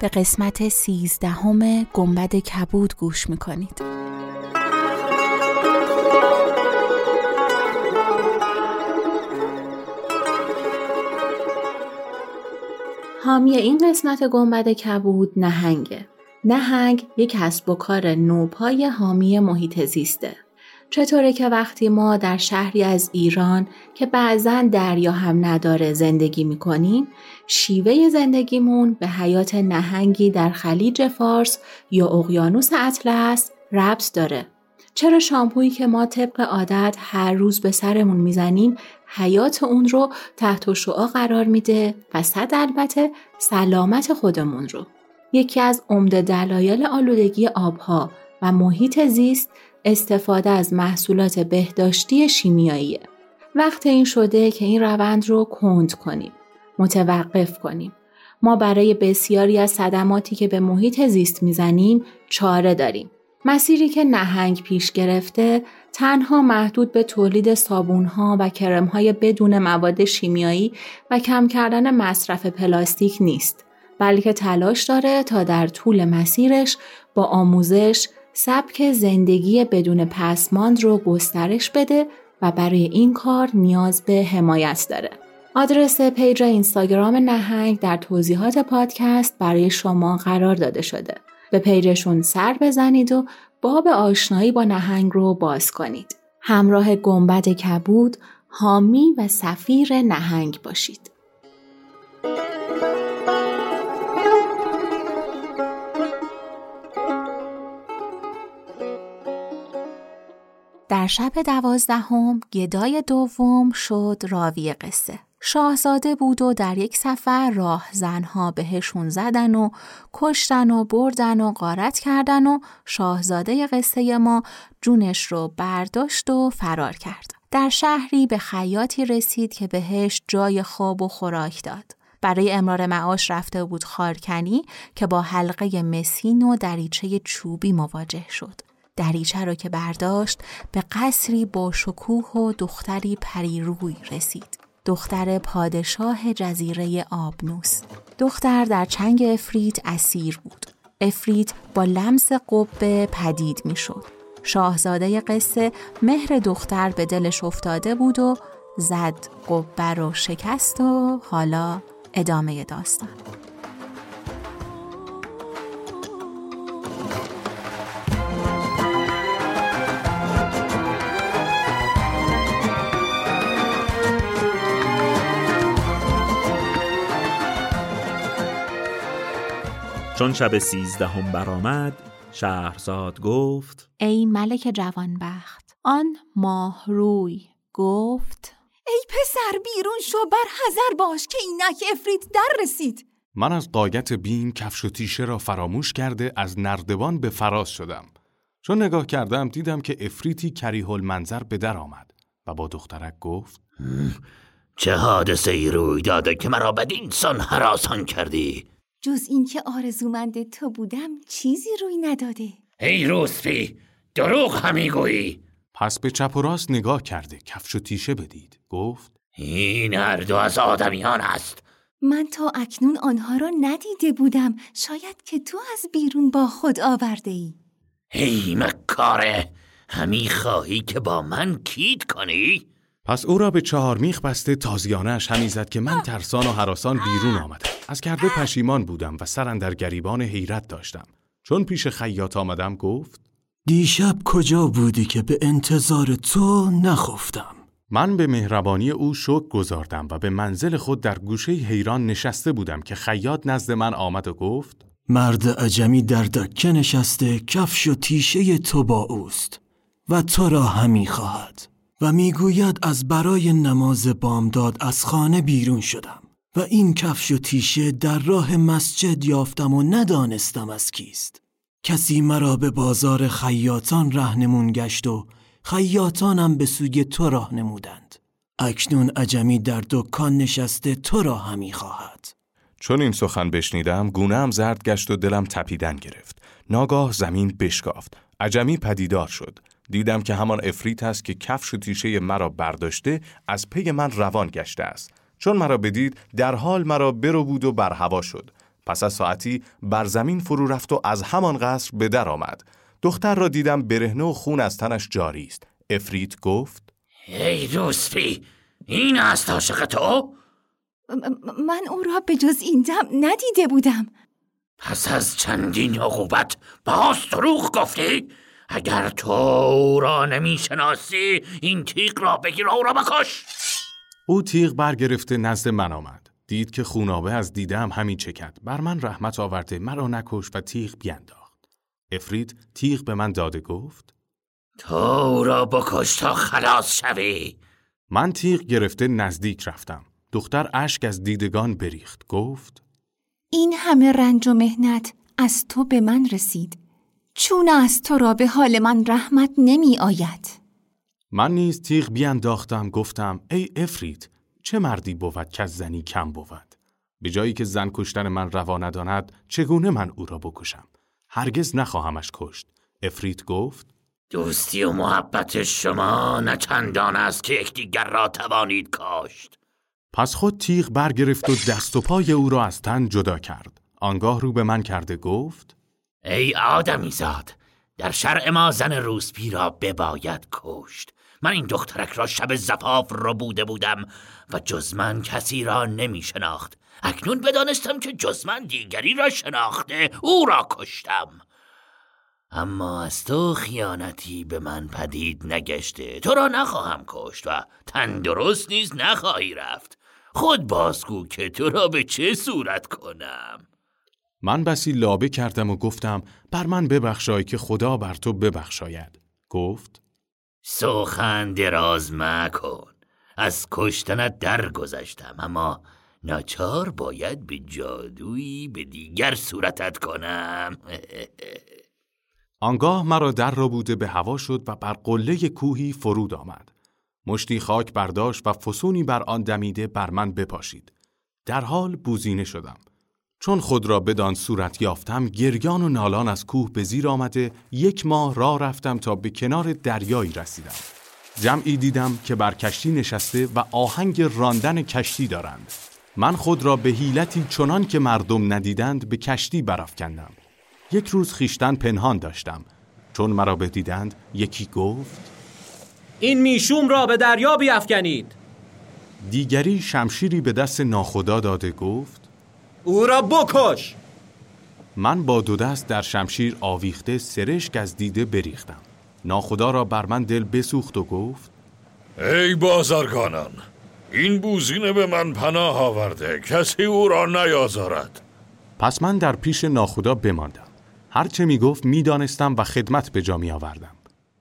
به قسمت سیزدهم گنبد کبود گوش می‌کنید. حامی این قسمت گنبد کبود نهنگه. نهنگ یک کسب و کار نوپای حامی محیط زیسته. چطوره که وقتی ما در شهری از ایران که بعضا دریا هم نداره زندگی می‌کنیم شیوه زندگیمون به حیات نهنگی در خلیج فارس یا اقیانوس اطلس ربط داره. چرا شامپویی که ما طبق عادت هر روز به سرمون می‌زنیم حیات اون رو تحت شعا قرار میده و صد البته سلامت خودمون رو. یکی از عمده دلایل آلودگی آبها و محیط زیست استفاده از محصولات بهداشتی شیمیاییه. وقت این شده که این روند رو کند کنیم. متوقف کنیم. ما برای بسیاری از صدماتی که به محیط زیست می‌زنیم چاره داریم. مسیری که نهنگ پیش گرفته تنها محدود به تولید صابونها و کرمهای بدون مواد شیمیایی و کم کردن مصرف پلاستیک نیست بلکه تلاش داره تا در طول مسیرش با آموزش سبک زندگی بدون پسماند رو گسترش بده و برای این کار نیاز به حمایت داره. آدرس پیج اینستاگرام نهنگ در توضیحات پادکست برای شما قرار داده شده. به پیجشون سر بزنید و باب آشنایی با نهنگ رو باز کنید. همراه گنبد کبود، حامی و سفیر نهنگ باشید. در شب دوازدهم گدای دوم شد راوی قصه. شاهزاده بود و در یک سفر راه زنها بهشون زدن و کشتن و بردن و غارت کردن و شاهزاده قصه ما جونش رو برداشت و فرار کرد. در شهری به خیاطی رسید که بهش جای خواب و خوراک داد. برای امرار معاش رفته بود خارکنی که با حلقه مسین و دریچه چوبی مواجه شد. دریچه رو که برداشت به قصری با شکوه و دختری پریروی رسید. دختر پادشاه جزیره آبنوس. دختر در چنگ افریت اسیر بود. افریت با لمس قبه پدید می شد. شاهزاده قصه مهر دختر به دلش افتاده بود و زد قبه رو شکست و حالا ادامه داستان. چون شب سیزدهم برآمد شهرزاد گفت ای ملک جوانبخت آن ماه روی گفت ای پسر بیرون شو بر حذر باش که اینک افرید در رسید. من از قایت بیم کفش و تیشه را فراموش کرده از نردبان به فراز شدم. چون نگاه کردم دیدم که افریتی کریه المنظر به در آمد و با دخترک گفت چه حادثه ای روی داده که مرا بدین سان حراسان کردی؟ جز اینکه آرزومند تو بودم چیزی روی نداده. ای روسپی دروغ همی گویی. پس به چپ و راست نگاه کرده کفش و تیشه بدید. گفت این هر دو از آدمیان است. من تا اکنون آنها را ندیده بودم. شاید که تو از بیرون با خود آورده ای ای مکاره همی خواهی که با من کید کنی؟ پس او را به چهار میخ بسته تازیانش همی زد که من ترسان و حراسان بیرون آمدم. از کرده پشیمان بودم و سرن در گریبان حیرت داشتم. چون پیش خیاط آمدم گفت دیشب کجا بودی که به انتظار تو نخفتم؟ من به مهربانی او شکر گذاردم و به منزل خود در گوشه حیران نشسته بودم که خیاط نزد من آمد و گفت مرد عجمی در دکه نشسته کفش و تیشه تو با اوست و تو را همی خواهد. و می‌گوید از برای نماز بامداد از خانه بیرون شدم و این کفش و تیشه در راه مسجد یافتم و ندانستم از کیست. کسی مرا به بازار خیاطان رهنمون گشت و خیاطانم به سوی تو راه نمودند. اکنون عجمی در دکان نشسته تو را همی خواهد. چون این سخن بشنیدم گونه‌ام زرد گشت و دلم تپیدن گرفت. ناگاه زمین بشکافت. عجمی پدیدار شد. دیدم که همان افریت است که کفش و تیشه مرا برداشته از پی من روان گشته است. چون مرا بدید در حال مرا برو بود و بر هوا شد. پس از ساعتی بر زمین فرو رفت و از همان قصر به در آمد. دختر را دیدم برهنه و خون از تنش جاری است. افریت گفت ای دوستی این است عاشق تو؟ من او را به جز این دم ندیده بودم. پس از چندین عقوبت باز دروغ گفتی؟ اگر تو او را نمی‌شناسی این تیغ را بگیر و او را بکش او تیغ برگرفته نزد من آمد. دید که خونابه از دیدم همین چکد. بر من رحمت آورده مرا نکش و تیغ بینداخت. افرید تیغ به من داده گفت تو او را بکش تا خلاص شوی! من تیغ گرفته نزدیک رفتم. دختر اشک از دیدگان بریخت. گفت این همه رنج و مهنت از تو به من رسید. چون از تو را به حال من رحمت نمی آید. من نیز تیغ بیانداختم گفتم ای افرید چه مردی بود که از زنی کم بود؟ به جایی که زن کشتن من روا نداند چگونه من او را بکشم؟ هرگز نخواهمش کشت. افرید گفت دوستی و محبت شما نه چندان است که یکدیگر را توانید کاشت. پس خود تیغ برگرفت و دست و پای او را از تن جدا کرد. آنگاه رو به من کرده گفت ای آدمی زاد در شرع ما زن روسپی را بباید کشت. من این دخترک را شب زفاف را بوده بودم و جز من کسی را نمی شناخت. اکنون بدانستم که جز من دیگری را شناخته او را کشتم. اما از تو خیانتی به من پدید نگشته. تو را نخواهم کشت و تندرست نیز نخواهی رفت. خود بازگو که تو را به چه صورت کنم؟ من بسی لابه کردم و گفتم بر من ببخشای که خدا بر تو ببخشاید. گفت سخن دراز مکن. از کشتنت درگذشتم اما ناچار باید به جادویی به دیگر صورتت کنم. آنگاه مرا در را بوده به هوا شد و بر قله کوهی فرود آمد. مشتی خاک برداشت و فسونی بر آن دمیده بر من بپاشید. در حال بوزینه شدم. چون خود را بدان صورت یافتم گریان و نالان از کوه به زیر آمده یک ماه راه رفتم تا به کنار دریایی رسیدم. جمعی دیدم که بر کشتی نشسته و آهنگ راندن کشتی دارند. من خود را به حیلتی چنان که مردم ندیدند به کشتی برافکندم. یک روز خیشتن پنهان داشتم. چون مرا بدیدند یکی گفت این می‌شوم را به دریا بیافکنید. دیگری شمشیری به دست ناخدا داده گفت او را بکش! من با دو دست در شمشیر آویخته سرشک از دیده بریختم. ناخدا را بر من دل بسوخت و گفت ای بازرگانان این بوزینه به من پناه آورده کسی او را نیازارد. پس من در پیش ناخدا بماندم. هرچه می گفت می دانستم و خدمت به جا می آوردم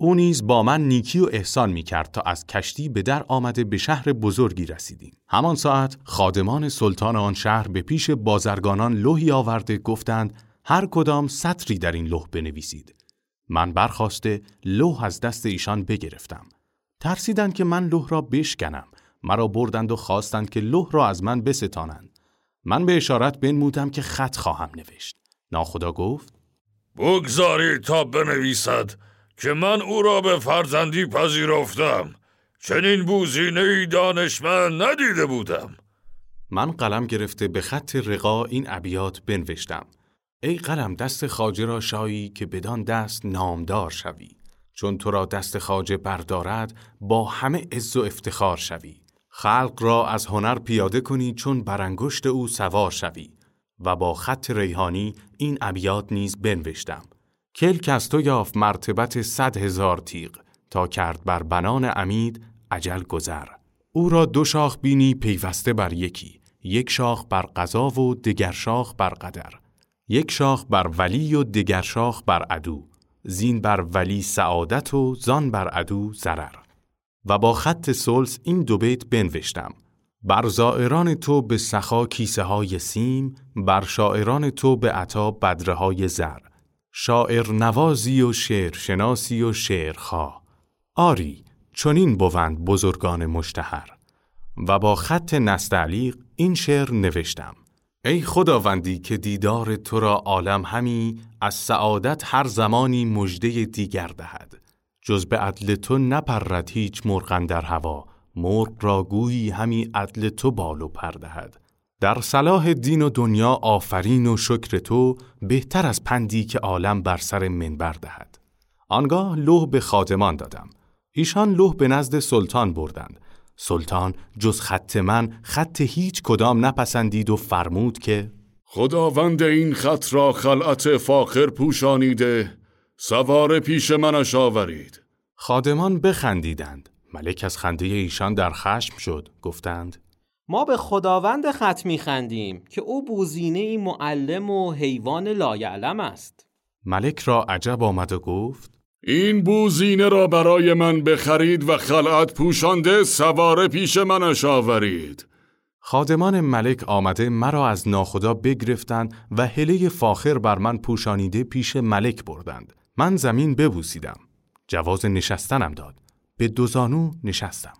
او نیز با من نیکی و احسان می کرد تا از کشتی به در آمده به شهر بزرگی رسیدیم. همان ساعت خادمان سلطان آن شهر به پیش بازرگانان لوحی آورده گفتند هر کدام سطری در این لوح بنویسید. من برخواسته لوح از دست ایشان بگرفتم. ترسیدند که من لوح را بشکنم. مرا بردند و خواستند که لوح را از من بستانند. من به اشارت بنمودم که خط خواهم نوشت. ناخدا گفت بگذارید تا بنویسد که من او را به فرزندی پذیرفتم. چنین بوزینه ای دانشمند ندیده بودم. من قلم گرفته به خط رقا این ابیات بنوشتم. ای قلم دست خاجه را شایی که بدان دست نامدار شوی. چون تو را دست خاجه بردارد با همه عز و افتخار شوی. خلق را از هنر پیاده کنی چون برانگشت او سوار شوی. و با خط ریحانی این ابیات نیز بنوشتم. کلک از تو یافت مرتبت صد هزار تیغ تا کرد بر بنان امید عجل گذر. او را دو شاخ بینی پیوسته بر یکی یک شاخ بر قضا و دگر شاخ بر قدر. یک شاخ بر ولی و دگر شاخ بر عدو. زین بر ولی سعادت و زان بر عدو ضرر. و با خط سلس این دو بیت بنوشتم. بر زائران تو به سخا کیسه های سیم بر شاعران تو به عطا بدره های زر. شاعر نوازی و شعر شناسی و شعرخواه آری چنین بوند بزرگان مشتهر. و با خط نستعلیق این شعر نوشتم. ای خداوندی که دیدار تو را عالم همی از سعادت هر زمانی مژده دیگر دهد. جز به عدل تو نپرد هیچ مرغن در هوا. مرغ را گویی همی عدل تو بالو پردهد در صلاح دین و دنیا آفرین و شکر تو بهتر از پندی که عالم بر سر منبر دهد. آنگاه لوح به خادمان دادم. ایشان لوح به نزد سلطان بردند. سلطان جز خط من خط هیچ کدام نپسندید و فرمود که خداوند این خط را خلعت فاخر پوشانیده سوار پیش منش آورید. خادمان بخندیدند. ملک از خنده ایشان در خشم شد. گفتند ما به خداوند خط میخندیم که او بوزینه معلم و حیوان لایعلم است. ملک را عجب آمد و گفت این بوزینه را برای من بخرید و خلعت پوشانده سواره پیش منش آورید. خادمان ملک آمده مرا از ناخدا بگرفتند و هله فاخر بر من پوشانیده پیش ملک بردند. من زمین ببوسیدم. جواز نشستنم داد. به دوزانو نشستم.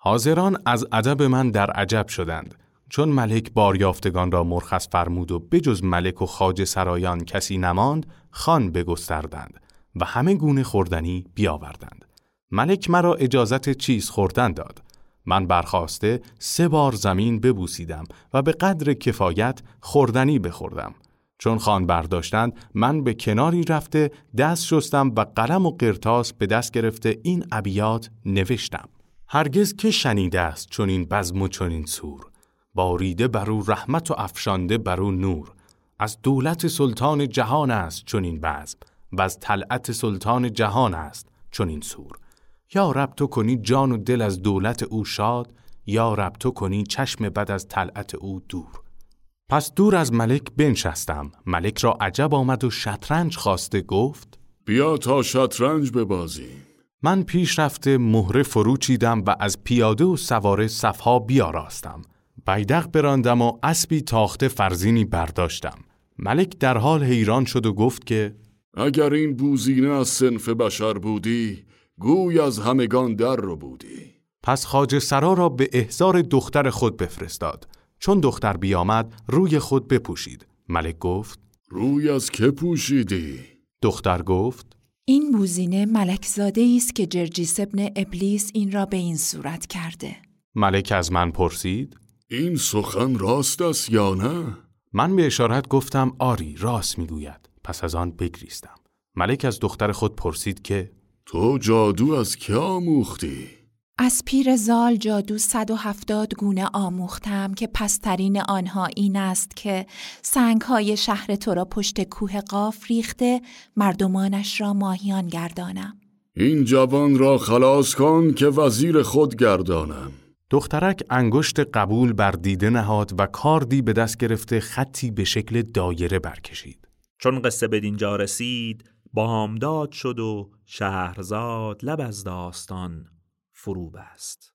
حاضران از ادب من در عجب شدند چون ملک باریافتگان را مرخص فرمود و بجز ملک و خاج سرایان کسی نماند خان بگستردند و همه گونه خوردنی بیاوردند. ملک مرا اجازت چیز خوردن داد. من برخواسته سه بار زمین ببوسیدم و به قدر کفایت خوردنی بخوردم. چون خان برداشتند من به کناری رفته دست شستم و قلم و قرتاس به دست گرفته این ابیات نوشتم. هرگز که شنیده است چون این بزم و این سور باریده بر او رحمت و افشانده بر او نور. از دولت سلطان جهان است چون این بزم و از طلعت سلطان جهان است چون این سور. یا رب تو کنی جان و دل از دولت او شاد یا رب تو کنی چشم بد از طلعت او دور. پس دور از ملک بنشستم ملک را عجب آمد و شطرنج خواسته گفت بیا تا شطرنج ببازیم. من پیش رفته مهره فرو چیدم و از پیاده و سواره صفها بیاراستم. بیدق براندم و اسبی تاخته فرزینی برداشتم. ملک در حال حیران شد و گفت که اگر این بوزینه از سنف بشر بودی گوی از همگان در رو بودی. پس خاج سرا را به احزار دختر خود بفرستاد. چون دختر بیامد روی خود بپوشید. ملک گفت روی از که پوشیدی؟ دختر گفت این بوزینه ملکزاده است که جرجیس ابن ابلیس این را به این صورت کرده ملک از من پرسید این سخن راست است یا نه؟ من به اشارت گفتم آری راست می‌گوید پس از آن بگریستم ملک از دختر خود پرسید که تو جادو از که آموختی؟ از پیر زال جادو 170 گونه آموختم که پسترین آنها این است که سنگهای شهر تو را پشت کوه قاف ریخته مردمانش را ماهیان گردانم. این جوان را خلاص کن که وزیر خود گردانم. دخترک انگشت قبول بر دیده نهاد و کاردی به دست گرفته خطی به شکل دایره برکشید. چون قصه به دینجا رسید بامداد شد و شهرزاد لب از داستان فرو بست